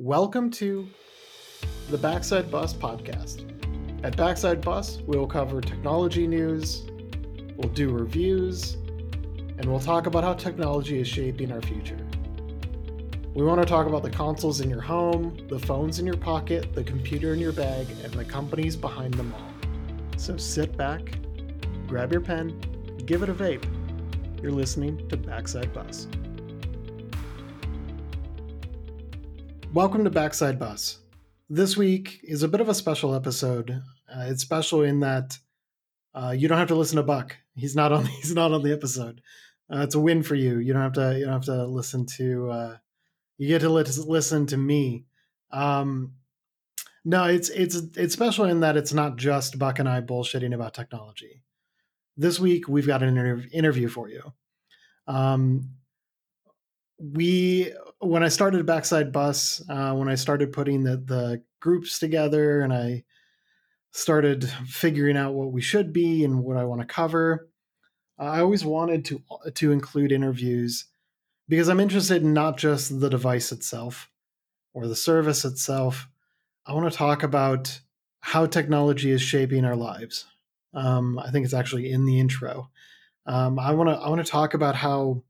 Welcome to the Backside Bus podcast. At Backside Bus, we will cover technology news, we'll do reviews, and we'll talk about how technology is shaping our future. We want to talk about the consoles in your home, the phones in your pocket, the computer in your bag, and the companies behind them all. So sit back, grab your pen, give it a vape. You're listening to Backside Bus. Welcome to Backside Bus. This week is a bit of a special episode. Uh, it's special in that uh, you don't have to listen to Buck. He's not on. He's not on the episode. Uh, it's a win for you. You don't have to. You don't have to listen to. Uh, you get to listen to me. Um, no, it's it's it's special in that it's not just Buck and I bullshitting about technology. This week we've got an inter- interview for you. Um, we when I started Backside Bus, uh, when I started putting the the groups together, and I started figuring out what we should be and what I want to cover, I always wanted to to include interviews because I'm interested in not just the device itself or the service itself. I want to talk about how technology is shaping our lives. Um, I think it's actually in the intro. Um, I want to I want to talk about how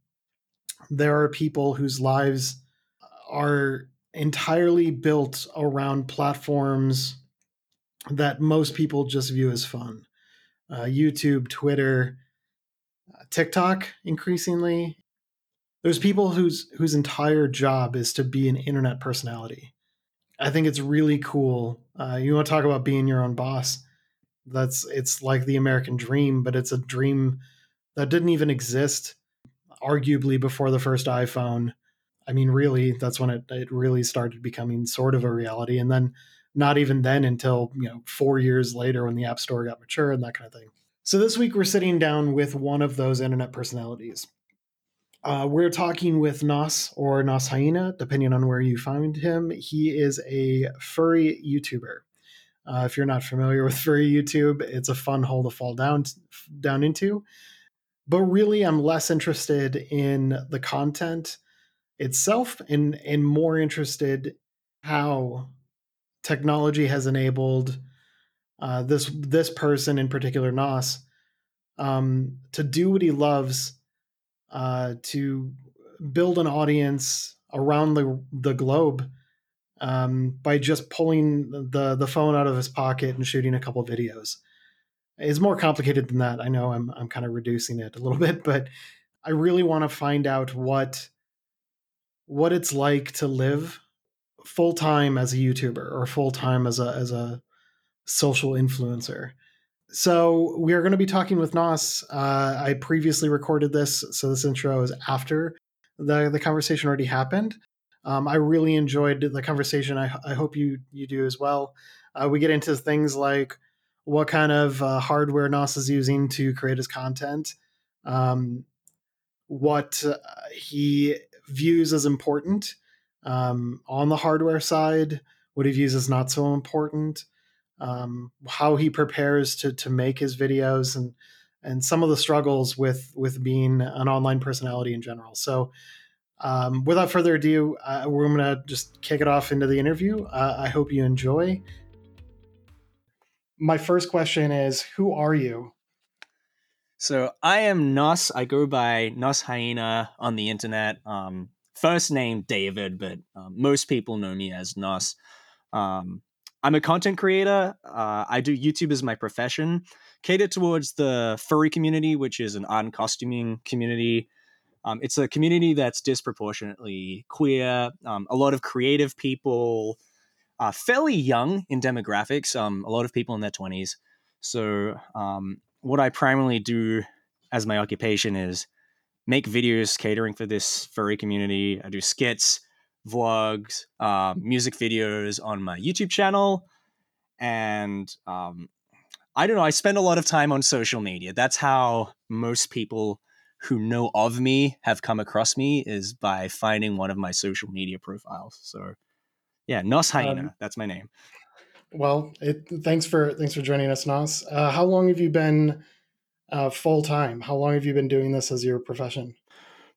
there are people whose lives are entirely built around platforms that most people just view as fun uh, YouTube, Twitter, uh, TikTok, increasingly. There's people whose whose entire job is to be an internet personality. I think it's really cool. Uh, you want to talk about being your own boss? That's it's like the American dream, but it's a dream that didn't even exist arguably before the first iPhone. I mean, really, that's when it, it really started becoming sort of a reality. And then not even then until, you know, four years later when the App Store got mature and that kind of thing. So this week we're sitting down with one of those internet personalities. Uh, we're talking with Nos or Nos Hyena, depending on where you find him. He is a furry YouTuber. Uh, if you're not familiar with furry YouTube, it's a fun hole to fall down down into but really i'm less interested in the content itself and and more interested how technology has enabled uh, this this person in particular Nos um, to do what he loves uh, to build an audience around the the globe um, by just pulling the the phone out of his pocket and shooting a couple videos It's more complicated than that. I know I'm I'm kind of reducing it a little bit, but I really want to find out what what it's like to live full time as a YouTuber or full time as a as a social influencer. So we are going to be talking with Nos. Uh, I previously recorded this, so this intro is after the the conversation already happened. Um, I really enjoyed the conversation. I, I hope you you do as well. Uh, we get into things like what kind of uh, hardware Nos is using to create his content, um, what uh, he views as important um, on the hardware side, what he views as not so important, um, how he prepares to to make his videos, and and some of the struggles with with being an online personality in general. So. Um, without further ado, uh, we're going to just kick it off into the interview. Uh, I hope you enjoy my first question is who are you? So I am Nos. I go by Nos Hyena on the internet. Um, first name David, but um, most people know me as Nos. Um, I'm a content creator. Uh, I do YouTube as my profession, catered towards the furry community, which is an art and costuming community. Um, it's a community that's disproportionately queer. Um, a lot of creative people, uh, fairly young in demographics, um, a lot of people in their 20s. So, um, what I primarily do as my occupation is make videos catering for this furry community. I do skits, vlogs, uh, music videos on my YouTube channel. And um, I don't know, I spend a lot of time on social media. That's how most people who know of me have come across me is by finding one of my social media profiles. So yeah, Nos Hyena. Um, that's my name. Well, it, thanks for thanks for joining us, Nos. Uh, how long have you been uh, full time? How long have you been doing this as your profession?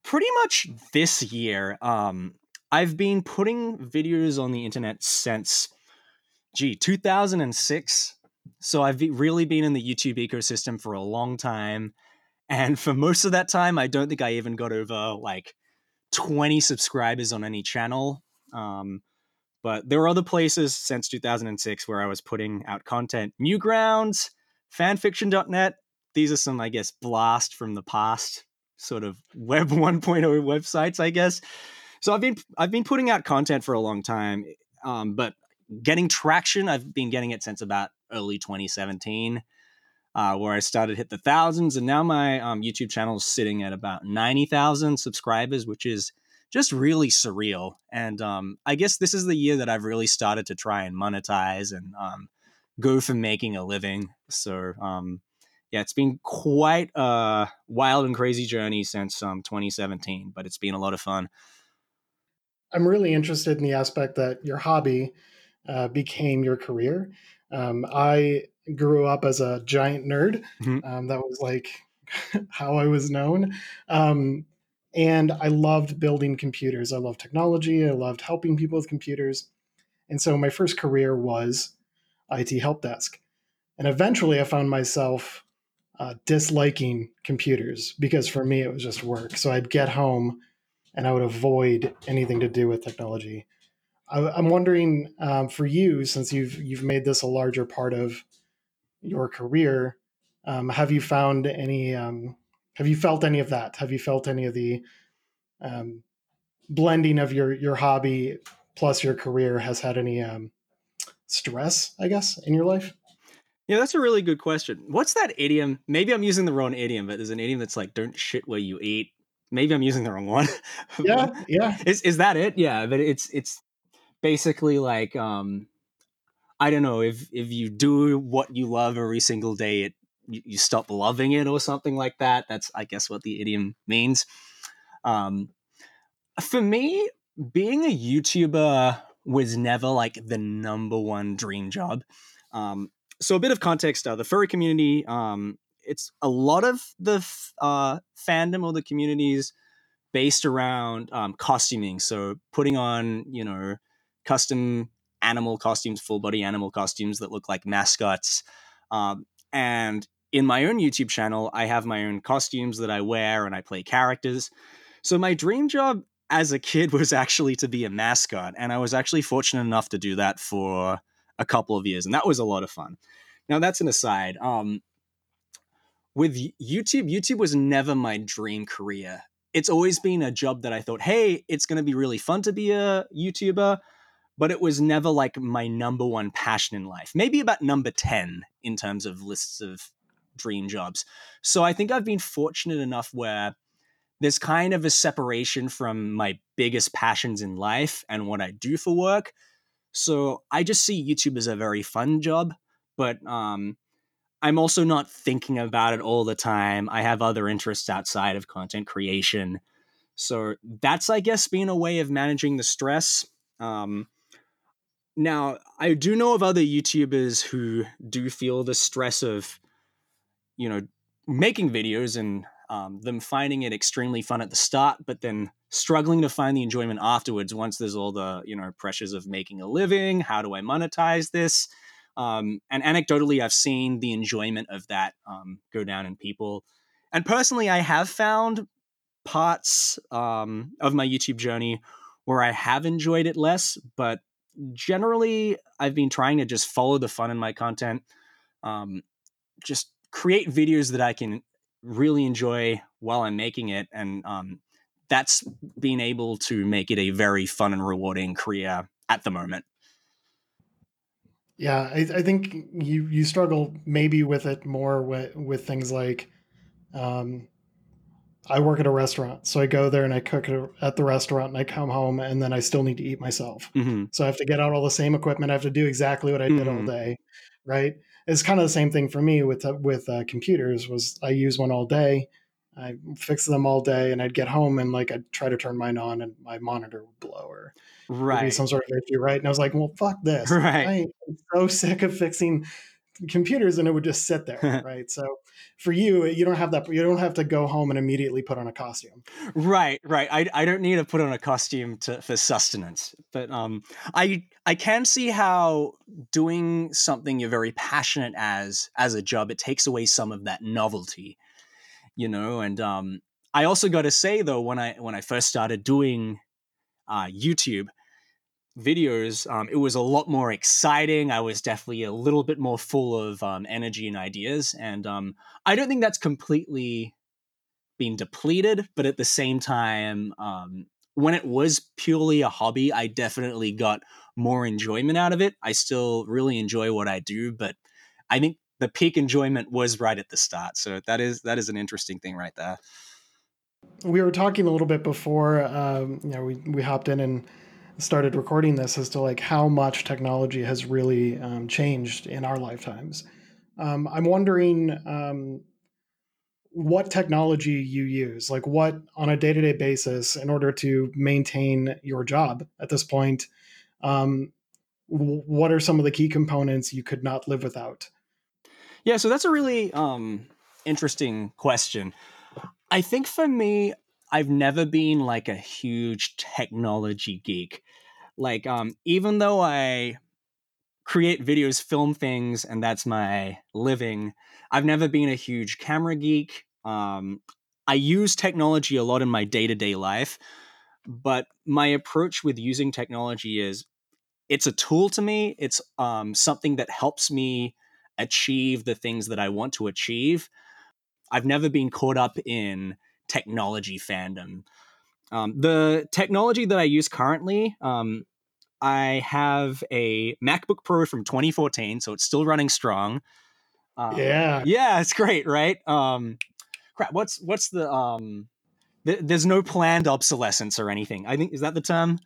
Pretty much this year. Um, I've been putting videos on the internet since, gee, 2006. So I've really been in the YouTube ecosystem for a long time. And for most of that time, I don't think I even got over like 20 subscribers on any channel. Um, but there were other places since 2006 where I was putting out content. Newgrounds, fanfiction.net. These are some, I guess, blast from the past sort of web 1.0 websites, I guess. So I've been I've been putting out content for a long time, um, but getting traction. I've been getting it since about early 2017, uh, where I started hit the thousands, and now my um, YouTube channel is sitting at about 90,000 subscribers, which is just really surreal. And um, I guess this is the year that I've really started to try and monetize and um, go for making a living. So um, yeah, it's been quite a wild and crazy journey since um, 2017, but it's been a lot of fun. I'm really interested in the aspect that your hobby uh, became your career. Um, I grew up as a giant nerd. Mm-hmm. Um, that was like how I was known. Um, and I loved building computers. I loved technology. I loved helping people with computers. And so my first career was IT help desk. And eventually I found myself uh, disliking computers because for me it was just work. So I'd get home and I would avoid anything to do with technology. I, am wondering um, for you, since you've you've made this a larger part of your career, um, have you found any? Um, have you felt any of that? Have you felt any of the um, blending of your your hobby plus your career has had any um, stress? I guess in your life. Yeah, that's a really good question. What's that idiom? Maybe I'm using the wrong idiom, but there's an idiom that's like "Don't shit where you eat." maybe I'm using the wrong one. yeah, yeah. Is is that it? Yeah, but it's it's basically like um I don't know if if you do what you love every single day, it you, you stop loving it or something like that. That's I guess what the idiom means. Um, for me, being a YouTuber was never like the number one dream job. Um, so a bit of context: uh, the furry community um, it's a lot of the uh, fandom or the communities based around um, costuming. So putting on, you know, custom animal costumes, full body animal costumes that look like mascots. Um, and in my own YouTube channel, I have my own costumes that I wear and I play characters. So my dream job as a kid was actually to be a mascot. And I was actually fortunate enough to do that for a couple of years. And that was a lot of fun. Now, that's an aside. Um, with YouTube, YouTube was never my dream career. It's always been a job that I thought, hey, it's going to be really fun to be a YouTuber, but it was never like my number one passion in life. Maybe about number 10 in terms of lists of dream jobs. So I think I've been fortunate enough where there's kind of a separation from my biggest passions in life and what I do for work. So I just see YouTube as a very fun job, but um, I'm also not thinking about it all the time. I have other interests outside of content creation. So that's, I guess, being a way of managing the stress. Um, now, I do know of other YouTubers who do feel the stress of, you know, making videos and um, them finding it extremely fun at the start, but then struggling to find the enjoyment afterwards once there's all the, you know, pressures of making a living. How do I monetize this? Um, and anecdotally, I've seen the enjoyment of that um, go down in people. And personally, I have found parts um, of my YouTube journey where I have enjoyed it less, but generally, I've been trying to just follow the fun in my content, um, just create videos that I can really enjoy while I'm making it. And um, that's being able to make it a very fun and rewarding career at the moment. Yeah, I, I think you you struggle maybe with it more with with things like, um, I work at a restaurant, so I go there and I cook at the restaurant, and I come home, and then I still need to eat myself. Mm-hmm. So I have to get out all the same equipment. I have to do exactly what I did mm-hmm. all day, right? It's kind of the same thing for me with uh, with uh, computers. Was I use one all day, I fix them all day, and I'd get home and like I'd try to turn mine on, and my monitor would blow, or right some sort of issue, right? And I was like, well, fuck this. Right. I'm so sick of fixing computers and it would just sit there, right? So for you, you don't have that. You don't have to go home and immediately put on a costume. Right, right. I, I don't need to put on a costume to for sustenance, but um, I I can see how doing something you're very passionate as as a job it takes away some of that novelty, you know. And um, I also got to say though, when I when I first started doing uh, YouTube videos, um, it was a lot more exciting. I was definitely a little bit more full of um, energy and ideas, and um, I don't think that's completely been depleted. But at the same time, um, when it was purely a hobby, I definitely got more enjoyment out of it. I still really enjoy what I do, but I think the peak enjoyment was right at the start. So that is that is an interesting thing right there. We were talking a little bit before, um, you know, we we hopped in and started recording this as to like how much technology has really um, changed in our lifetimes. Um, I'm wondering um, what technology you use, like what on a day to day basis, in order to maintain your job at this point. Um, what are some of the key components you could not live without? Yeah, so that's a really um, interesting question. I think for me, I've never been like a huge technology geek. Like, um, even though I create videos, film things, and that's my living, I've never been a huge camera geek. Um, I use technology a lot in my day to day life, but my approach with using technology is it's a tool to me. It's um, something that helps me achieve the things that I want to achieve. I've never been caught up in technology fandom. Um, the technology that I use currently, um, I have a MacBook Pro from 2014, so it's still running strong. Um, yeah, yeah, it's great, right? Um, crap, what's what's the um? Th- there's no planned obsolescence or anything. I think is that the term.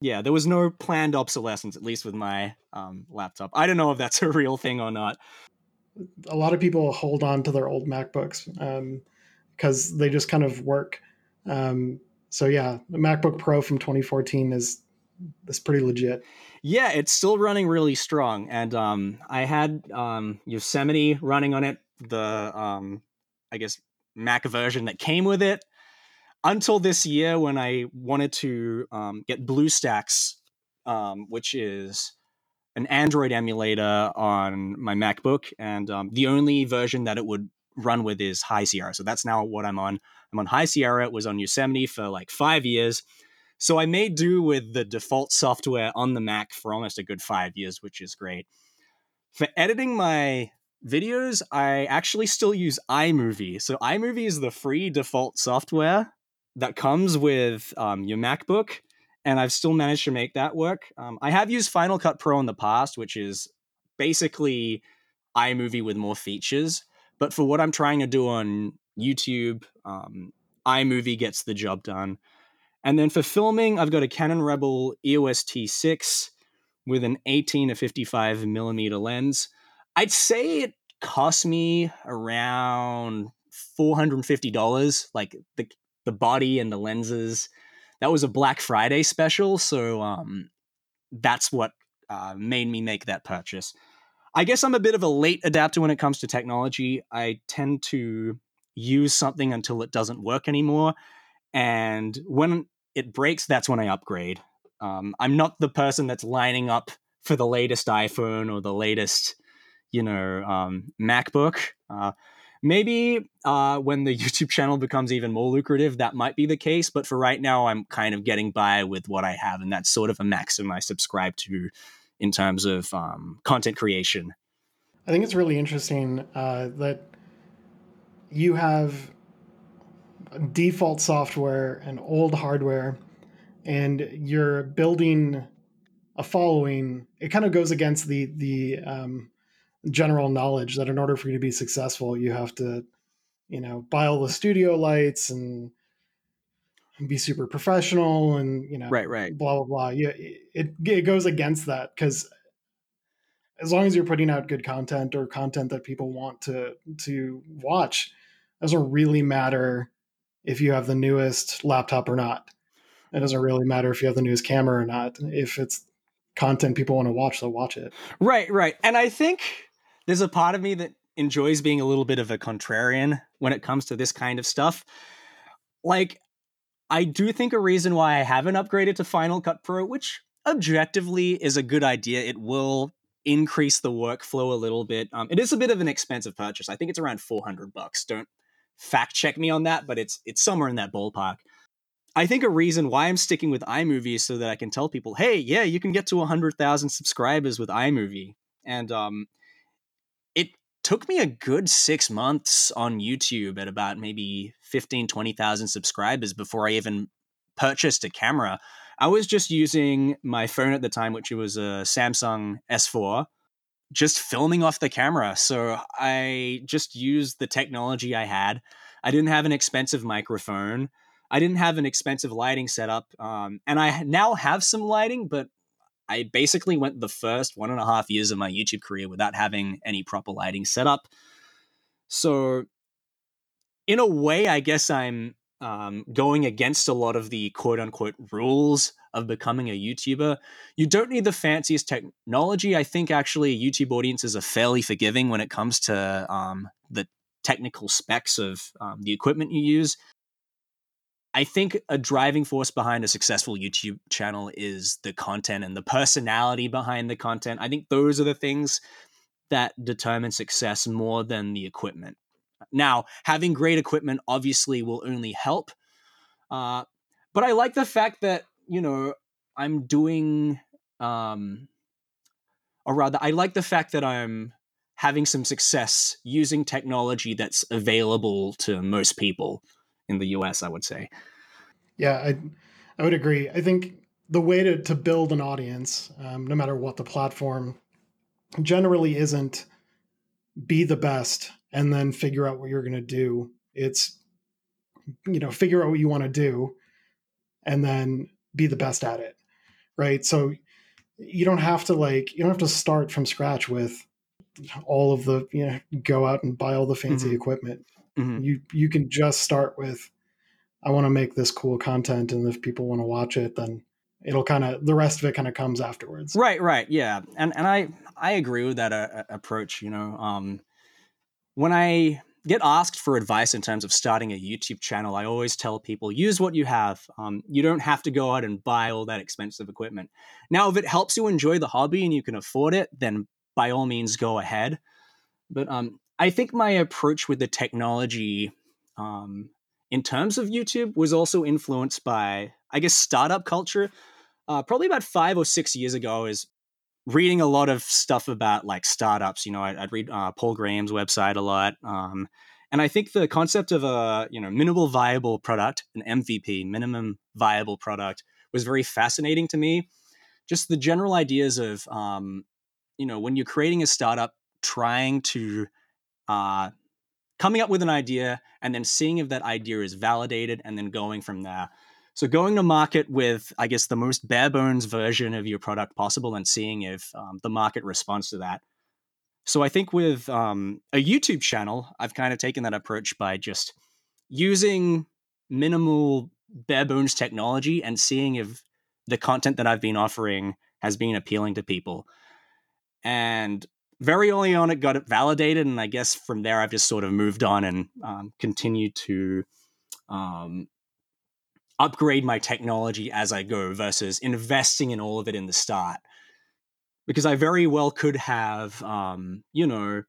Yeah, there was no planned obsolescence, at least with my um, laptop. I don't know if that's a real thing or not. A lot of people hold on to their old MacBooks because they just kind of work. Um, so yeah, the MacBook Pro from 2014 is is pretty legit. Yeah, it's still running really strong, and um, I had um, Yosemite running on it, the um, I guess Mac version that came with it, until this year when I wanted to um, get BlueStacks, um, which is an Android emulator on my MacBook, and um, the only version that it would run with is High Sierra. So that's now what I'm on. I'm on High Sierra. It was on Yosemite for like five years. So I made do with the default software on the Mac for almost a good five years, which is great. For editing my videos, I actually still use iMovie. So iMovie is the free default software that comes with um, your MacBook, and I've still managed to make that work. Um, I have used Final Cut Pro in the past, which is basically iMovie with more features. But for what I'm trying to do on YouTube, um, iMovie gets the job done. And then for filming, I've got a Canon Rebel EOS T6 with an 18 to 55 millimeter lens. I'd say it cost me around $450, like the the body and the lenses. That was a Black Friday special, so um, that's what uh, made me make that purchase. I guess I'm a bit of a late adapter when it comes to technology. I tend to use something until it doesn't work anymore. And when it breaks, that's when I upgrade. Um, I'm not the person that's lining up for the latest iPhone or the latest, you know, um, MacBook. Uh, maybe uh, when the YouTube channel becomes even more lucrative, that might be the case. But for right now, I'm kind of getting by with what I have, and that's sort of a maximum I subscribe to in terms of um, content creation. I think it's really interesting uh, that you have default software and old hardware and you're building a following it kind of goes against the the um, general knowledge that in order for you to be successful you have to you know buy all the studio lights and be super professional and you know right right. blah blah blah. Yeah it, it goes against that because as long as you're putting out good content or content that people want to to watch doesn't really matter if you have the newest laptop or not. It doesn't really matter if you have the newest camera or not. If it's content people want to watch, they'll watch it. Right, right. And I think there's a part of me that enjoys being a little bit of a contrarian when it comes to this kind of stuff. Like, I do think a reason why I haven't upgraded to Final Cut Pro, which objectively is a good idea, it will increase the workflow a little bit. Um, it is a bit of an expensive purchase. I think it's around 400 bucks. Don't fact check me on that, but it's it's somewhere in that ballpark. I think a reason why I'm sticking with iMovie is so that I can tell people, hey, yeah, you can get to 100,000 subscribers with iMovie. And um, it took me a good six months on YouTube at about maybe 15, 20,000 subscribers before I even purchased a camera. I was just using my phone at the time, which was a Samsung S4, just filming off the camera. So I just used the technology I had. I didn't have an expensive microphone. I didn't have an expensive lighting setup. Um, and I now have some lighting, but I basically went the first one and a half years of my YouTube career without having any proper lighting setup. So, in a way, I guess I'm um, going against a lot of the quote unquote rules of becoming a YouTuber. You don't need the fanciest technology. I think actually YouTube audiences are fairly forgiving when it comes to um, the technical specs of um, the equipment you use. I think a driving force behind a successful YouTube channel is the content and the personality behind the content. I think those are the things that determine success more than the equipment. Now, having great equipment obviously will only help. Uh, but I like the fact that, you know, I'm doing, um, or rather, I like the fact that I'm having some success using technology that's available to most people in the US, I would say. Yeah, I, I would agree. I think the way to, to build an audience, um, no matter what the platform, generally isn't be the best and then figure out what you're going to do. It's, you know, figure out what you want to do and then be the best at it. Right. So you don't have to like, you don't have to start from scratch with all of the, you know, go out and buy all the fancy mm-hmm. equipment. Mm-hmm. You, you can just start with, I want to make this cool content. And if people want to watch it, then it'll kind of the rest of it kind of comes afterwards right right yeah and and i i agree with that uh, approach you know um when I get asked for advice in terms of starting a YouTube channel, I always tell people use what you have. Um, you don't have to go out and buy all that expensive equipment. Now, if it helps you enjoy the hobby and you can afford it, then by all means go ahead. But um, I think my approach with the technology um, in terms of YouTube was also influenced by, I guess, startup culture. Uh, probably about five or six years ago, is reading a lot of stuff about like startups. You know, I'd, I'd read uh, Paul Graham's website a lot, um, and I think the concept of a you know minimal viable product, an MVP, minimum viable product, was very fascinating to me. Just the general ideas of um, you know when you're creating a startup, trying to uh, coming up with an idea and then seeing if that idea is validated and then going from there. So going to market with, I guess, the most bare bones version of your product possible and seeing if um, the market responds to that. So I think with um, a YouTube channel, I've kind of taken that approach by just using minimal bare bones technology and seeing if the content that I've been offering has been appealing to people. And very early on, it got it validated, and I guess from there, I've just sort of moved on and um, continued to um, upgrade my technology as I go versus investing in all of it in the start. Because I very well could have, um, you know,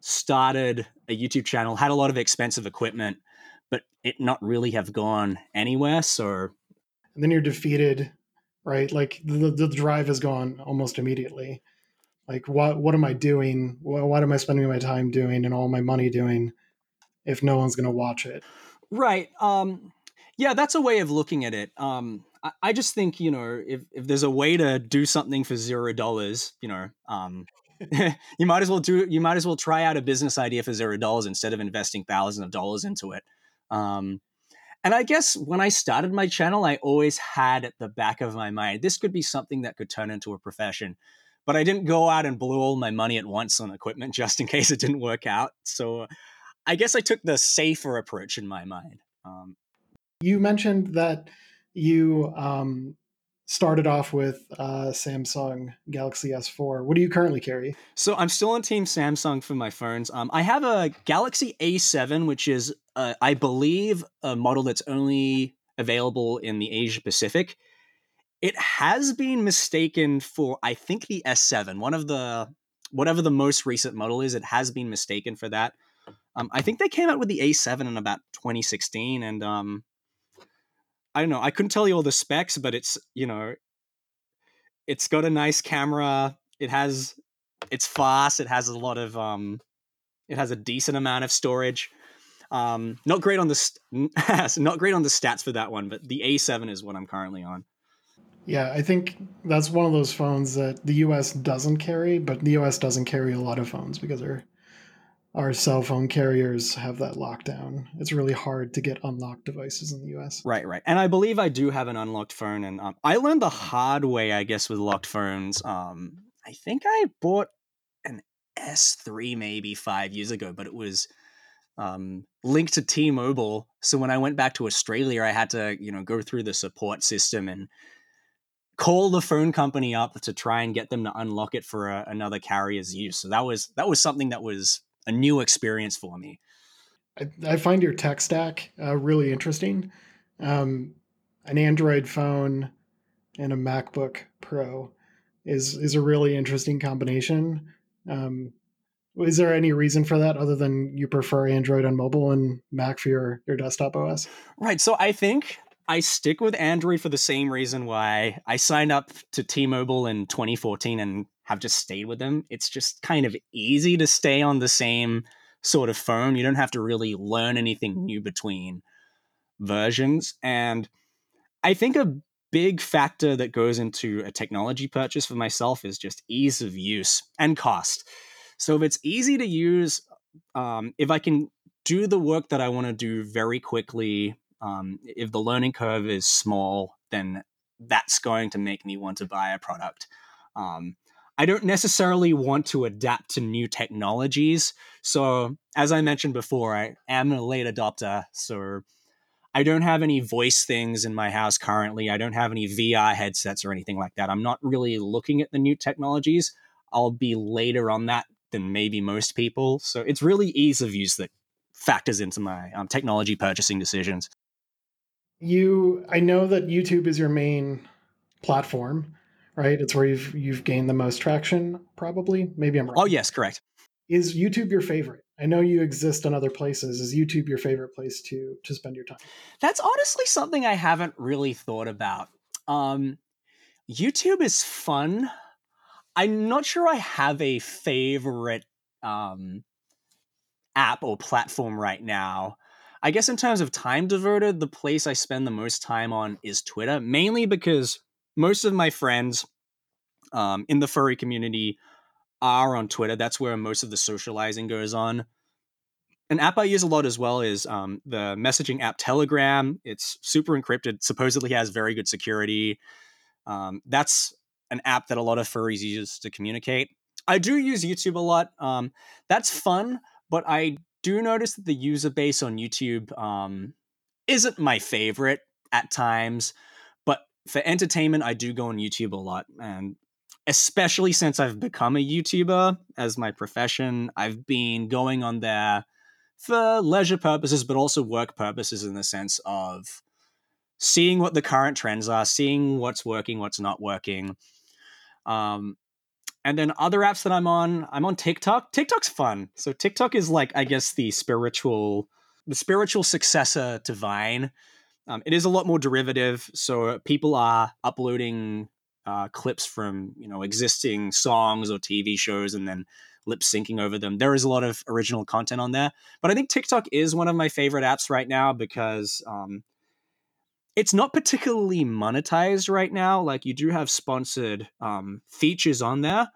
started a YouTube channel, had a lot of expensive equipment, but it not really have gone anywhere. So, and then you're defeated, right? Like the, the drive is gone almost immediately. Like, what what am I doing? What, what am I spending my time doing and all my money doing if no one's going to watch it? Right. Um, yeah, that's a way of looking at it. Um, I, I, just think you know if if there's a way to do something for zero dollars, you know, um, you might as well do you might as well try out a business idea for zero dollars instead of investing thousands of dollars into it. Um, and I guess when I started my channel, I always had at the back of my mind this could be something that could turn into a profession. But I didn't go out and blow all my money at once on equipment just in case it didn't work out. So I guess I took the safer approach in my mind. Um, you mentioned that you um, started off with uh, Samsung Galaxy S4. What do you currently carry? So I'm still on Team Samsung for my phones. Um, I have a Galaxy A7, which is, uh, I believe, a model that's only available in the Asia Pacific. It has been mistaken for, I think, the S7. One of the whatever the most recent model is, it has been mistaken for that. Um, I think they came out with the A7 in about 2016, and um, I don't know. I couldn't tell you all the specs, but it's you know, it's got a nice camera. It has, it's fast. It has a lot of um, it has a decent amount of storage. Um, not great on the st- not great on the stats for that one, but the A7 is what I'm currently on. Yeah, I think that's one of those phones that the US doesn't carry, but the US doesn't carry a lot of phones because our our cell phone carriers have that lockdown. It's really hard to get unlocked devices in the US. Right, right. And I believe I do have an unlocked phone and um, I learned the hard way, I guess, with locked phones. Um, I think I bought an S3 maybe 5 years ago, but it was um, linked to T-Mobile. So when I went back to Australia, I had to, you know, go through the support system and call the phone company up to try and get them to unlock it for a, another carrier's use. So that was that was something that was a new experience for me. I, I find your tech stack uh, really interesting. Um, an Android phone and a MacBook Pro is is a really interesting combination. Um, is there any reason for that other than you prefer Android on mobile and Mac for your, your desktop OS? Right. So I think I stick with Android for the same reason why I signed up to T-Mobile in 2014 and have just stayed with them. It's just kind of easy to stay on the same sort of phone. You don't have to really learn anything new between versions. And I think a big factor that goes into a technology purchase for myself is just ease of use and cost. So if it's easy to use, um, if I can do the work that I want to do very quickly um, if the learning curve is small, then that's going to make me want to buy a product. Um, I don't necessarily want to adapt to new technologies. So, as I mentioned before, I am a late adopter. So, I don't have any voice things in my house currently. I don't have any VR headsets or anything like that. I'm not really looking at the new technologies. I'll be later on that than maybe most people. So, it's really ease of use that factors into my um, technology purchasing decisions you i know that youtube is your main platform right? It's where you've you've gained the most traction probably. Maybe i'm wrong. oh yes correct. Is youtube your favorite? I know you exist in other places. Is youtube your favorite place to to spend your time? That's honestly something i haven't really thought about. Um youtube is fun. I'm not sure i have a favorite um app or platform right now. I guess in terms of time devoted, the place I spend the most time on is Twitter, mainly because most of my friends um, in the furry community are on Twitter. That's where most of the socializing goes on. An app I use a lot as well is um, the messaging app Telegram. It's super encrypted, supposedly has very good security. Um, that's an app that a lot of furries use to communicate. I do use YouTube a lot. Um, that's fun, but I do notice that the user base on YouTube um, isn't my favorite at times, for entertainment, I do go on YouTube a lot. And especially since I've become a YouTuber as my profession, I've been going on there for leisure purposes, but also work purposes in the sense of seeing what the current trends are, seeing what's working, what's not working. Um, and then other apps that I'm on, I'm on TikTok. TikTok's fun. So TikTok is like, I guess, the spiritual, the spiritual successor to Vine. Um, it is a lot more derivative. So people are uploading uh, clips from you know existing songs or TV shows and then lip syncing over them. There is a lot of original content on there. But I think TikTok is one of my favorite apps right now because um, it's not particularly monetized right now. Like you do have sponsored um, features on there,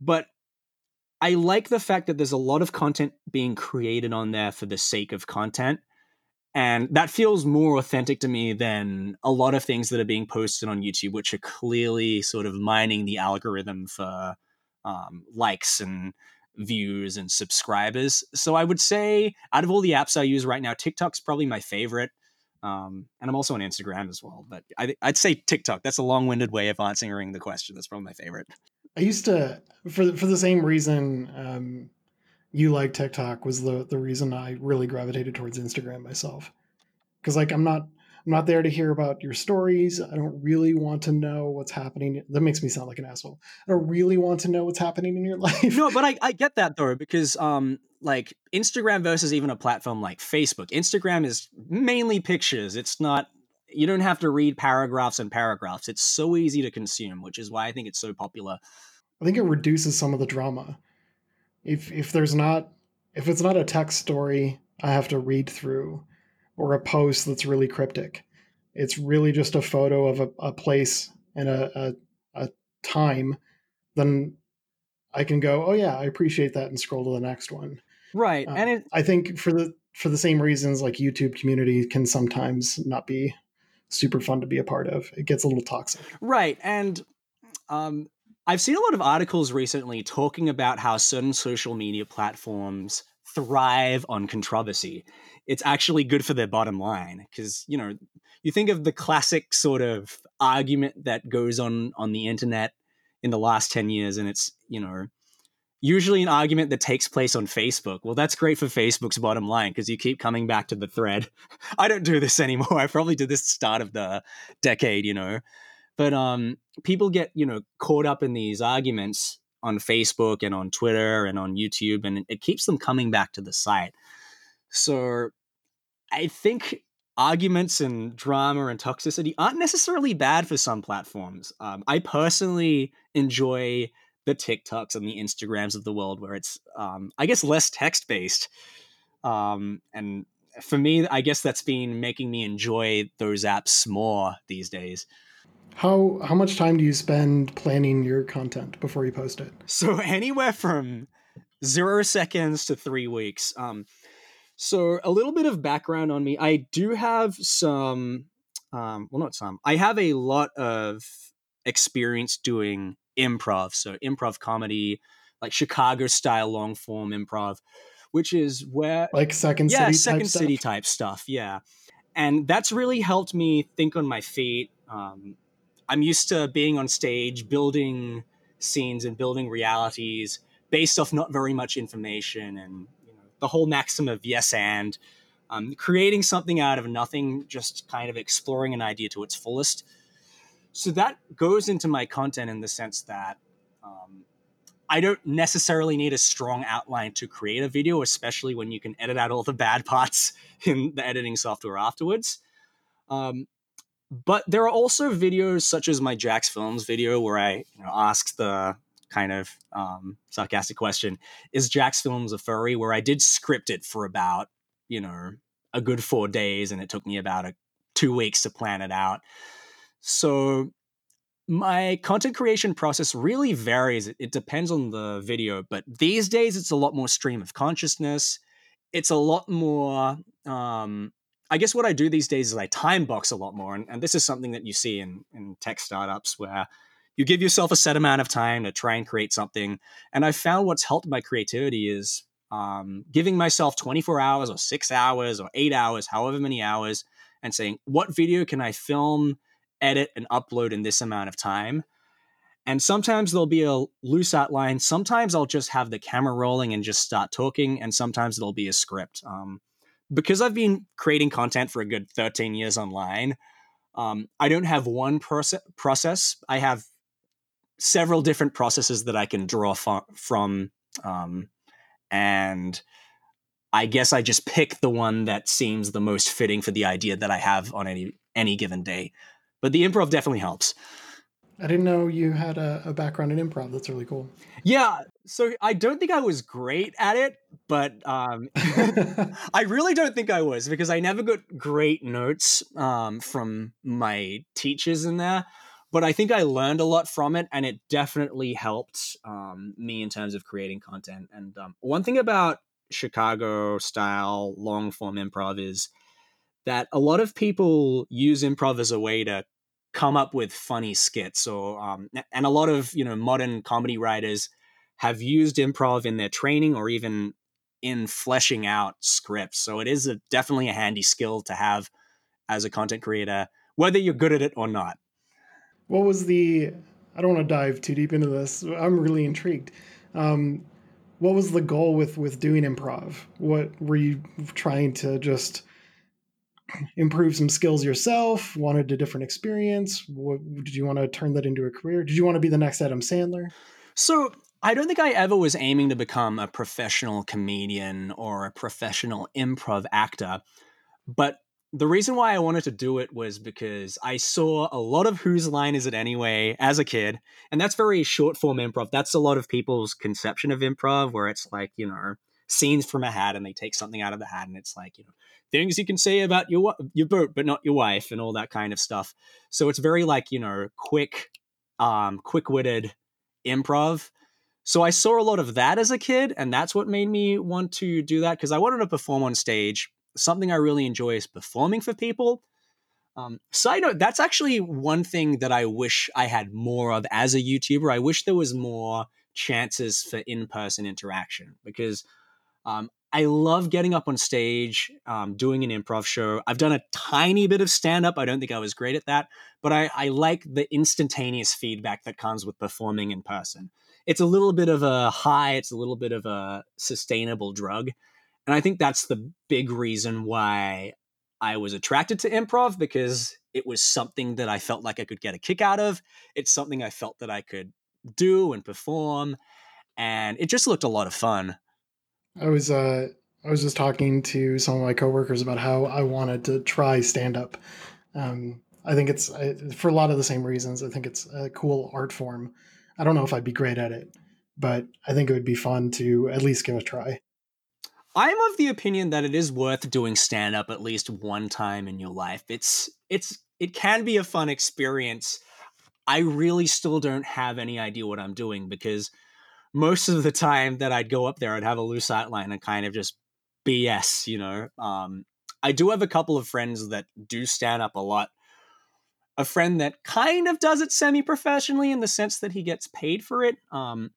but I like the fact that there's a lot of content being created on there for the sake of content. And that feels more authentic to me than a lot of things that are being posted on YouTube, which are clearly sort of mining the algorithm for um, likes and views and subscribers. So I would say, out of all the apps I use right now, TikTok's probably my favorite. Um, and I'm also on Instagram as well. But I, would say TikTok. That's a long-winded way of answering the question. That's probably my favorite. I used to, for for the same reason um, you like TikTok was the the reason I really gravitated towards Instagram myself. Because like I'm not I'm not there to hear about your stories. I don't really want to know what's happening. That makes me sound like an asshole. I don't really want to know what's happening in your life. No, but I, I get that though, because um like Instagram versus even a platform like Facebook. Instagram is mainly pictures. It's not you don't have to read paragraphs and paragraphs. It's so easy to consume, which is why I think it's so popular. I think it reduces some of the drama. If if there's not if it's not a text story I have to read through or a post that's really cryptic. It's really just a photo of a, a place and a, a, a time. Then I can go, oh yeah, I appreciate that, and scroll to the next one. Right, uh, and it, I think for the for the same reasons, like YouTube community can sometimes not be super fun to be a part of. It gets a little toxic. Right, and um, I've seen a lot of articles recently talking about how certain social media platforms thrive on controversy. It's actually good for their bottom line because you know you think of the classic sort of argument that goes on on the internet in the last 10 years and it's you know usually an argument that takes place on facebook. Well that's great for facebook's bottom line because you keep coming back to the thread. I don't do this anymore. I probably did this start of the decade you know but um people get you know caught up in these arguments on facebook and on twitter and on youtube and it keeps them coming back to the site so I think arguments and drama and toxicity aren't necessarily bad for some platforms. Um, I personally enjoy the TikToks and the Instagrams of the world where it's, um, I guess, less text based. Um, and for me, I guess that's been making me enjoy those apps more these days. How how much time do you spend planning your content before you post it? So anywhere from zero seconds to three weeks. Um, so, a little bit of background on me. I do have some, um, well, not some, I have a lot of experience doing improv. So, improv comedy, like Chicago style long form improv, which is where. Like Second yeah, City Second type City stuff? type stuff. Yeah. And that's really helped me think on my feet. Um, I'm used to being on stage, building scenes and building realities based off not very much information and the whole maxim of yes and um, creating something out of nothing, just kind of exploring an idea to its fullest. So that goes into my content in the sense that um, I don't necessarily need a strong outline to create a video, especially when you can edit out all the bad parts in the editing software afterwards. Um, but there are also videos such as my Jax Films video where I you know, ask the kind of um, sarcastic question is Jax Films a furry? Where I did script it for about you know a good four days, and it took me about a two weeks to plan it out. So my content creation process really varies. It depends on the video, but these days it's a lot more stream of consciousness. It's a lot more. Um, I guess what I do these days is I time box a lot more, and, and this is something that you see in in tech startups where you give yourself a set amount of time to try and create something. And I found what's helped my creativity is um, giving myself 24 hours or six hours or eight hours, however many hours, and saying, what video can I film, edit, and upload in this amount of time? And sometimes there'll be a loose outline. Sometimes I'll just have the camera rolling and just start talking. And sometimes there'll be a script. Um, because I've been creating content for a good 13 years online, um, I don't have one proce- process. I have several different processes that I can draw from. Um, and I guess I just pick the one that seems the most fitting for the idea that I have on any any given day. But the improv definitely helps. I didn't know you had a, a, background in improv. That's really cool. Yeah, so I don't think I was great at it, but um, I really don't think I was because I never got great notes um, from my teachers in there but I think I learned a lot from it, and it definitely helped um, me in terms of creating content. And um, one thing about Chicago style long form improv is that a lot of people use improv as a way to come up with funny skits, or um, and a lot of you know modern comedy writers have used improv in their training or even in fleshing out scripts. So it is a, definitely a handy skill to have as a content creator, whether you're good at it or not. What was the? I don't want to dive too deep into this. I'm really intrigued. Um, what was the goal with with doing improv? What were you trying to just improve some skills yourself? Wanted a different experience? What, did you want to turn that into a career? Did you want to be the next Adam Sandler? So I don't think I ever was aiming to become a professional comedian or a professional improv actor, but the reason why I wanted to do it was because I saw a lot of Whose Line Is It Anyway as a kid, and that's very short form improv. That's a lot of people's conception of improv, where it's like, you know, scenes from a hat and they take something out of the hat and it's like, you know, things you can say about your your boat but not your wife and all that kind of stuff. So it's very like, you know, quick um quick-witted improv. So I saw a lot of that as a kid and that's what made me want to do that because I wanted to perform on stage something I really enjoy is performing for people. Um, side note, that's actually one thing that I wish I had more of as a YouTuber. I wish there was more chances for in person interaction because um, I love getting up on stage, um, doing an improv show. I've done a tiny bit of stand up. I don't think I was great at that, but I, I like the instantaneous feedback that comes with performing in person. It's a little bit of a high, it's a little bit of a sustainable drug. And I think that's the big reason why I was attracted to improv because it was something that I felt like I could get a kick out of. It's something I felt that I could do and perform. And it just looked a lot of fun. I was uh I was just talking to some of my coworkers about how I wanted to try stand up. Um, I think it's I, for a lot of the same reasons. I think it's a cool art form. I don't know if I'd be great at it, but I think it would be fun to at least give a try. I'm of the opinion that it is worth doing stand up at least one time in your life. It's it's it can be a fun experience. I really still don't have any idea what I'm doing because most of the time that I'd go up there, I'd have a loose outline and kind of just BS, you know. Um, I do have a couple of friends that do stand up a lot. A friend that kind of does it semi professionally in the sense that he gets paid for it. Um,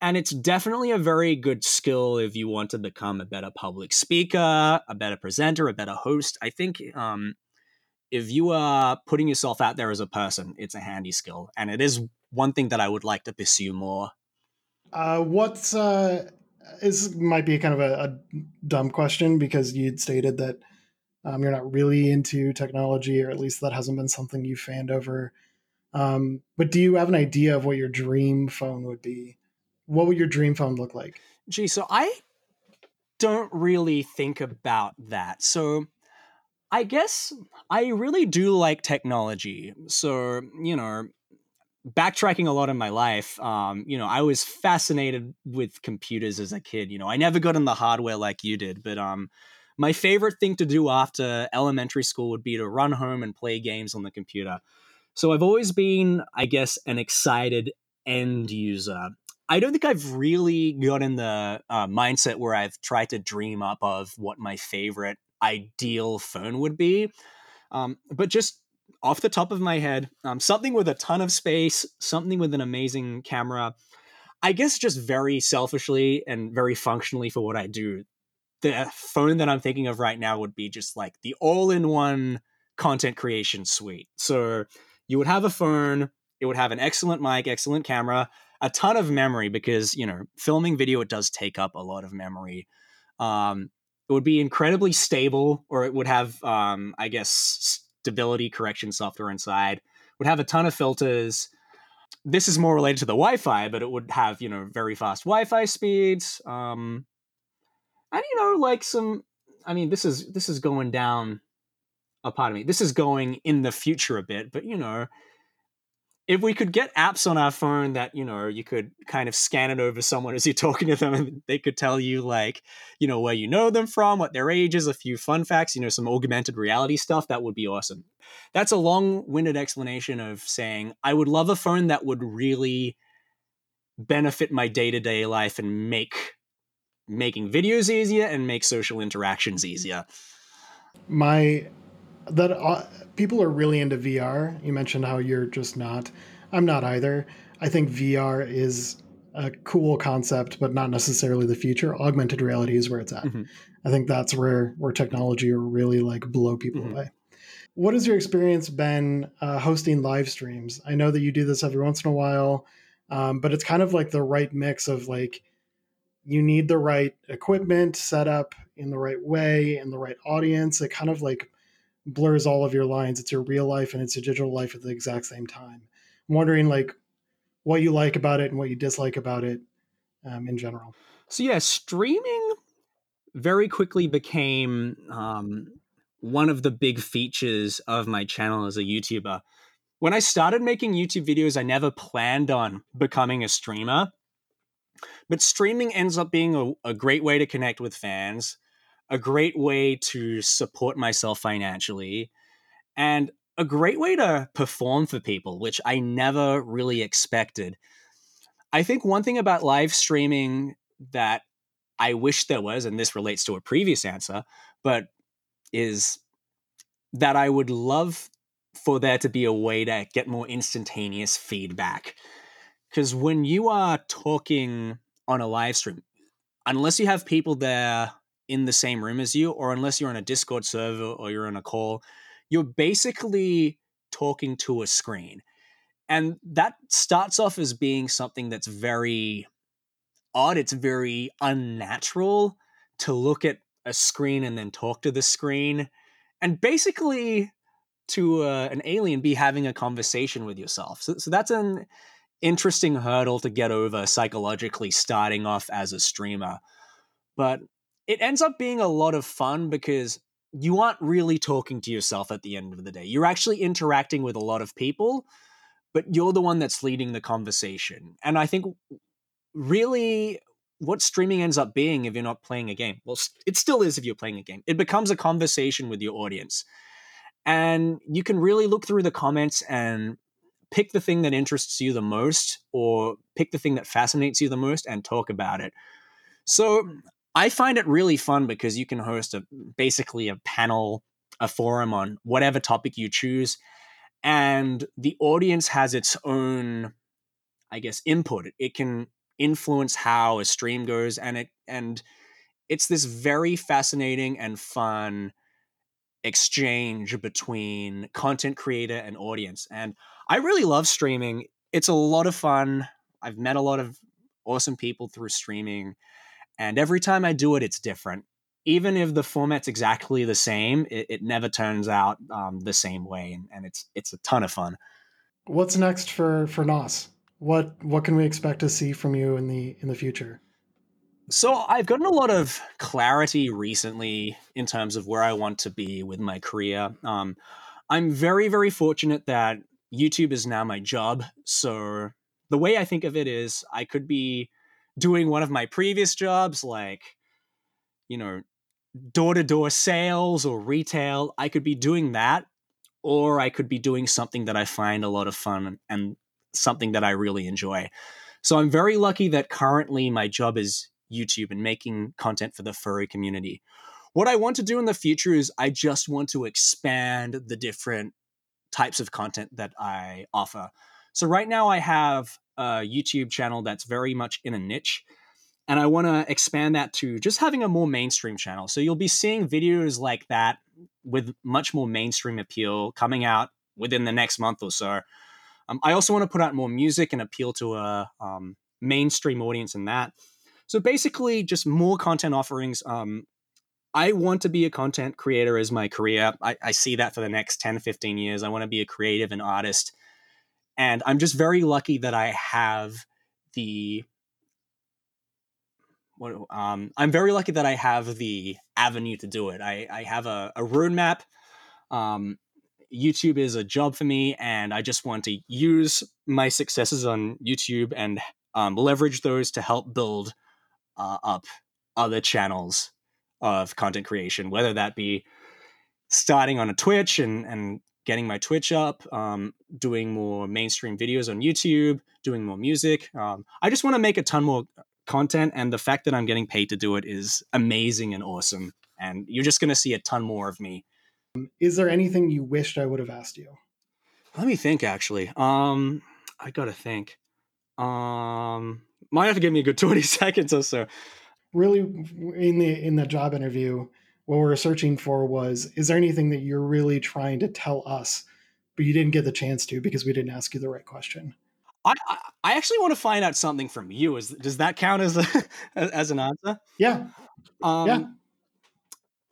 and it's definitely a very good skill if you want to become a better public speaker, a better presenter, a better host. I think um, if you are putting yourself out there as a person, it's a handy skill. And it is one thing that I would like to pursue more. Uh, what's uh, this might be kind of a, a dumb question because you'd stated that um, you're not really into technology, or at least that hasn't been something you fanned over. Um, but do you have an idea of what your dream phone would be? what would your dream phone look like? Gee, so I don't really think about that. So I guess I really do like technology. So, you know, backtracking a lot in my life, um, you know, I was fascinated with computers as a kid. You know, I never got in the hardware like you did, but um, my favorite thing to do after elementary school would be to run home and play games on the computer. So I've always been, I guess, an excited end user. I don't think I've really gotten the uh, mindset where I've tried to dream up of what my favorite ideal phone would be. Um, but just off the top of my head, um, something with a ton of space, something with an amazing camera. I guess just very selfishly and very functionally for what I do, the phone that I'm thinking of right now would be just like the all in one content creation suite. So you would have a phone, it would have an excellent mic, excellent camera, a ton of memory because you know filming video it does take up a lot of memory. Um, it would be incredibly stable, or it would have, um, I guess, stability correction software inside. Would have a ton of filters. This is more related to the Wi-Fi, but it would have you know very fast Wi-Fi speeds. Um, and you know like some. I mean, this is this is going down. A part of me. This is going in the future a bit, but you know, if we could get apps on our phone that you know you could kind of scan it over someone as you're talking to them and they could tell you like you know where you know them from what their age is a few fun facts you know some augmented reality stuff that would be awesome. That's a long-winded explanation of saying i would love a phone that would really benefit my day-to-day life and make making videos easier and make social interactions easier. My that uh, people are really into VR. You mentioned how you're just not. I'm not either. I think VR is a cool concept, but not necessarily the future. Augmented reality is where it's at. Mm-hmm. I think that's where where technology will really like blow people mm-hmm. away. what has your experience been uh, hosting live streams? I know that you do this every once in a while, um, but it's kind of like the right mix of like you need the right equipment set up in the right way and the right audience. It kind of like blurs all of your lines. It's your real life and it's your digital life at the exact same time. I'm wondering like what you like about it and what you dislike about it um, in general. So yeah, streaming very quickly became um, one of the big features of my channel as a YouTuber. When I started making YouTube videos, I never planned on becoming a streamer. But streaming ends up being a, a great way to connect with fans, a great way to support myself financially, and a great way to perform for people, which I never really expected. I think one thing about live streaming that I wish there was, and this relates to a previous answer, but is that I would love for there to be a way to get more instantaneous feedback. Because when you are talking on a live stream, unless you have people there in the same room as you, or unless you're on a Discord server or you're on a call, you're basically talking to a screen. And that starts off as being something that's very odd. It's very unnatural to look at a screen and then talk to the screen. And basically, to uh, an alien, be having a conversation with yourself. So, so that's an interesting hurdle to get over psychologically starting off as a streamer. But it ends up being a lot of fun because you aren't really talking to yourself at the end of the day. You're actually interacting with a lot of people, but you're the one that's leading the conversation. And I think really what streaming ends up being if you're not playing a game, well, it still is if you're playing a game, it becomes a conversation with your audience. And you can really look through the comments and pick the thing that interests you the most or pick the thing that fascinates you the most and talk about it. So I find it really fun because you can host a basically a panel, a forum on whatever topic you choose and the audience has its own I guess input. It can influence how a stream goes and it and it's this very fascinating and fun exchange between content creator and audience. And I really love streaming. It's a lot of fun. I've met a lot of awesome people through streaming. And every time I do it, it's different. Even if the format's exactly the same, it, it never turns out um, the same way. And, and it's it's a ton of fun. What's next for for Nos? What what can we expect to see from you in the in the future? So I've gotten a lot of clarity recently in terms of where I want to be with my career. Um, I'm very, very fortunate that YouTube is now my job. So the way I think of it is I could be doing one of my previous jobs, like, you know, door to door sales or retail. I could be doing that, or I could be doing something that I find a lot of fun and something that I really enjoy. So I'm very lucky that currently my job is YouTube and making content for the furry community. What I want to do in the future is I just want to expand the different types of content that I offer. So right now I have YouTube channel that's very much in a niche and I want to expand that to just having a more mainstream channel. So you'll be seeing videos like that with much more mainstream appeal coming out within the next month or so. Um, I also want to put out more music and appeal to a um, mainstream audience in that. So basically, just more content offerings. Um, I want to be a content creator as my career. I, I see that for the next 10, 15 years. I want to be a creative and artist. And I'm just very lucky that I have the um, I'm very lucky that I have the avenue to do it. I, I have a, a roadmap. Um, YouTube is a job for me, and I just want to use my successes on YouTube and um, leverage those to help build uh, up other channels of content creation, whether that be starting on a Twitch and, and getting my Twitch up, um, doing more mainstream videos on YouTube, doing more music. Um, I just want to make a ton more content, and the fact that I'm getting paid to do it is amazing and awesome. And you're just going to see a ton more of me. Is there anything you wished I would have asked you? Let me think. Actually, um, I gotta think. Um, might have to give me a good 20 seconds or so. Really, in the in the job interview, what we are searching for was is there anything that you're really trying to tell us, but you didn't get the chance to because we didn't ask you the right question? I, I actually want to find out something from you. Is does that count as a, as an answer? Yeah. Um, yeah.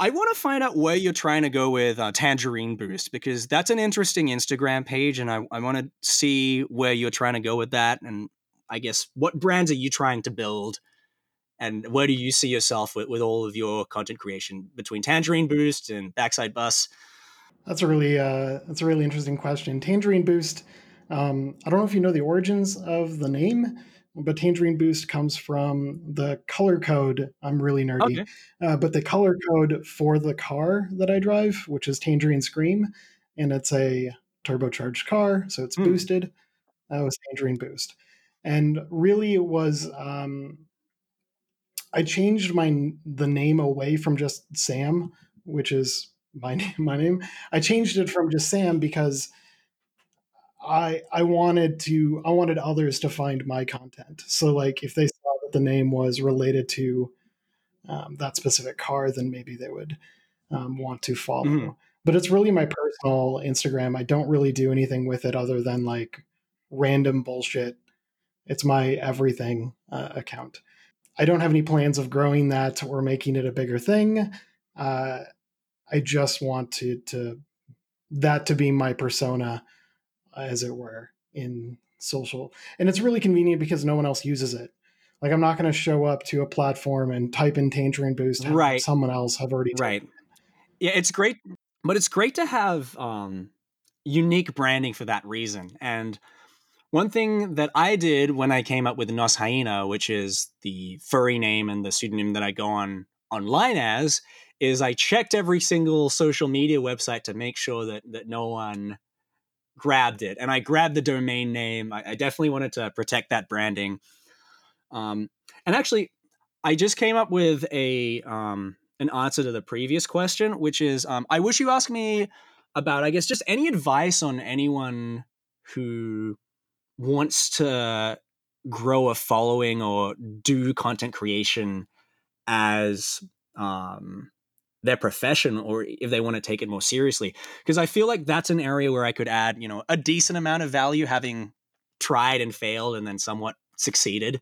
I want to find out where you're trying to go with uh, Tangerine Boost because that's an interesting Instagram page, and I, I want to see where you're trying to go with that. And I guess what brands are you trying to build, and where do you see yourself with, with all of your content creation between Tangerine Boost and Backside Bus? That's a really uh, that's a really interesting question. Tangerine Boost. Um, I don't know if you know the origins of the name but Tangerine Boost comes from the color code. I'm really nerdy, okay. uh, but the color code for the car that I drive, which is Tangerine Scream, and it's a turbocharged car, so it's mm. boosted. That was Tangerine Boost, and really it was. Um, I changed my the name away from just Sam, which is my name. My name. I changed it from just Sam because I I wanted to I wanted others to find my content. So like if they saw that the name was related to um, that specific car, then maybe they would um, want to follow. Mm-hmm. But it's really my personal Instagram. I don't really do anything with it other than like random bullshit. It's my everything uh, account. I don't have any plans of growing that or making it a bigger thing. Uh, I just want to to that to be my persona as it were, in social. And it's really convenient because no one else uses it. Like I'm not going to show up to a platform and type in Tangerine Boost. Right. Someone else have already. Right. Yeah, it's great, but it's great to have um, unique branding for that reason. And one thing that I did when I came up with Nos Hyena, which is the furry name and the pseudonym that I go on online as, is I checked every single social media website to make sure that that no one grabbed it and I grabbed the domain name. I, I definitely wanted to protect that branding. Um, and actually, I just came up with a um, an answer to the previous question, which is um, I wish you asked me about, I guess, just any advice on anyone who wants to grow a following or do content creation as um, their profession or if they want to take it more seriously because i feel like that's an area where i could add you know a decent amount of value having tried and failed and then somewhat succeeded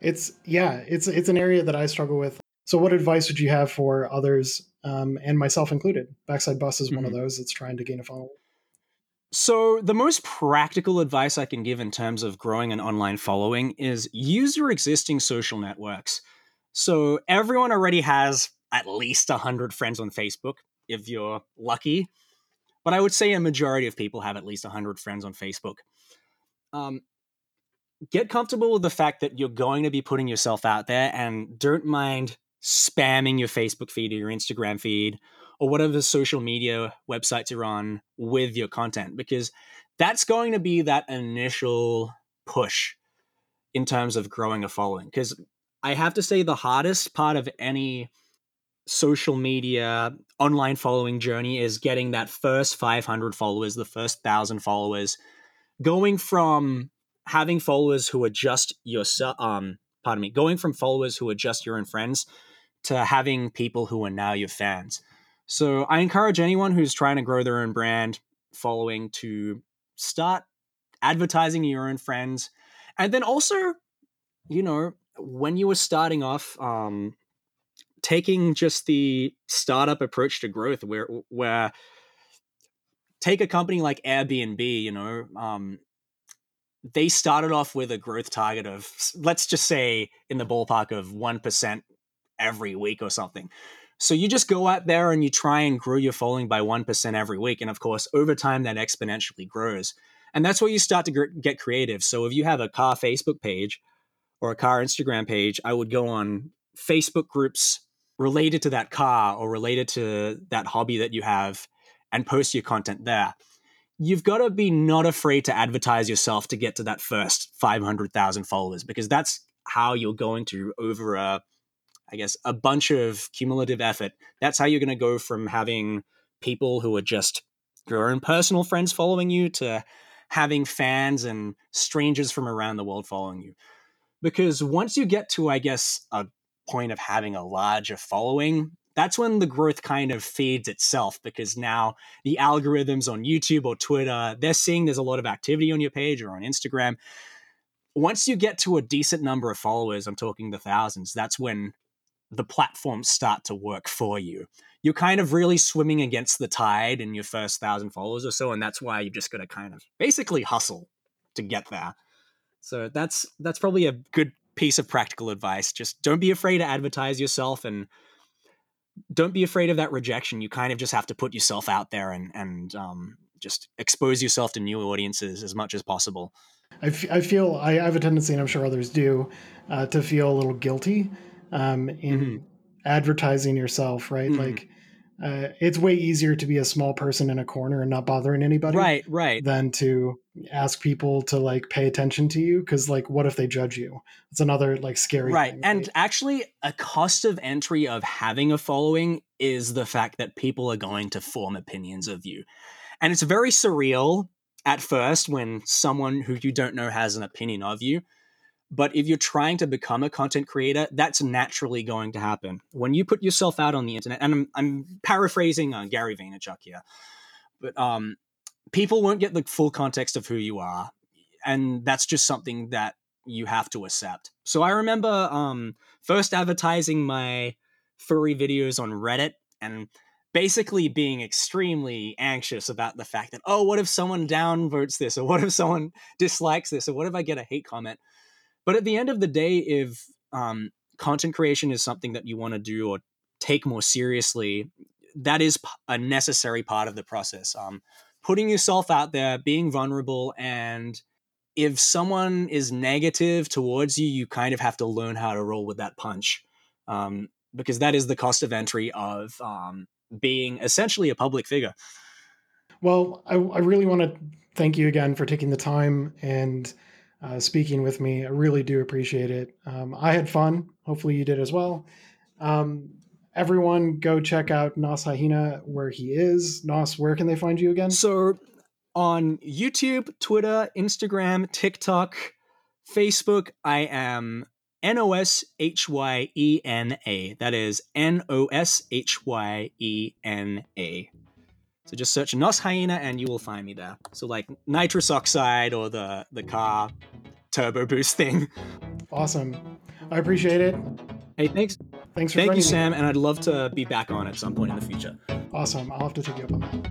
it's yeah it's it's an area that i struggle with so what advice would you have for others um, and myself included backside bus is mm-hmm. one of mm-hmm. those that's trying to gain a following so, the most practical advice I can give in terms of growing an online following is use your existing social networks. So, everyone already has at least 100 friends on Facebook if you're lucky. But I would say a majority of people have at least 100 friends on Facebook. Um, get comfortable with the fact that you're going to be putting yourself out there and don't mind spamming your Facebook feed or your Instagram feed or whatever social media websites you're on with your content because that's going to be that initial push in terms of growing a following. Because I have to say, the hardest part of any social media online following journey is getting that first 500 followers, the first 1000 followers, going from having followers who are just your um pardon me, going from followers who are just your own friends to having people who are now your fans. So I encourage anyone who's trying to grow their own brand following to start advertising your own friends and then also you know when you were starting off um taking just the startup approach to growth where where take a company like Airbnb, you know, um, they started off with a growth target of let's just say in the ballpark of 1% every week or something. So you just go out there and you try and grow your following by 1% every week and of course over time that exponentially grows. And that's where you start to gr- get creative. So if you have a car Facebook page or a car Instagram page, I would go on Facebook groups related to that car or related to that hobby that you have and post your content there. You've got to be not afraid to advertise yourself to get to that first 500,000 followers because that's how you're going to over a I guess a bunch of cumulative effort. That's how you're going to go from having people who are just your own personal friends following you to having fans and strangers from around the world following you. Because once you get to, I guess, a point of having a larger following, that's when the growth kind of feeds itself because now the algorithms on YouTube or Twitter, they're seeing there's a lot of activity on your page or on Instagram. Once you get to a decent number of followers, I'm talking the thousands, that's when the platforms start to work for you. You're kind of really swimming against the tide in your first thousand followers or so, and that's why you've just got to kind of basically hustle to get there. So that's that's probably a good piece of practical advice. Just don't be afraid to advertise yourself and don't be afraid of that rejection. You kind of just have to put yourself out there and and um, just expose yourself to new audiences as much as possible. I, f- I feel I have a tendency, and I'm sure others do, uh, to feel a little guilty um, in mm-hmm. advertising yourself, right? Mm-hmm. Like uh, it's way easier to be a small person in a corner and not bothering anybody right right than to ask people to like pay attention to you because like what if they judge you it's another like scary right thing, and actually a cost of entry of having a following is the fact that people are going to form opinions of you and it's very surreal at first when someone who you don't know has an opinion of you but if you're trying to become a content creator, that's naturally going to happen. When you put yourself out on the internet, and I'm, I'm paraphrasing uh, Gary Vaynerchuk here, but um, people won't get the full context of who you are. And that's just something that you have to accept. So I remember um, first advertising my furry videos on Reddit and basically being extremely anxious about the fact that, oh, what if someone downvotes this? Or what if someone dislikes this? Or what if I get a hate comment? But at the end of the day, if um, content creation is something that you want to do or take more seriously, that is a necessary part of the process. Um, putting yourself out there, being vulnerable, and if someone is negative towards you, you kind of have to learn how to roll with that punch. Um, because that is the cost of entry of um, being essentially a public figure. Well, I, I really want to thank you again for taking the time and uh, speaking with me. I really do appreciate it. Um, I had fun. Hopefully, you did as well. Um, everyone, go check out Hyena where he is. Nos, where can they find you again? So, on YouTube, Twitter, Instagram, TikTok, Facebook, I am N O S H Y E N A. That is N O S H Y E N A. So just search Nos Hyena and you will find me there. So like nitrous oxide or the the car turbo boost thing. Awesome. I appreciate it. Hey, thanks. Thanks for Thank you, me. Sam, and I'd love to be back on at some point in the future. Awesome. I'll have to take you up on that.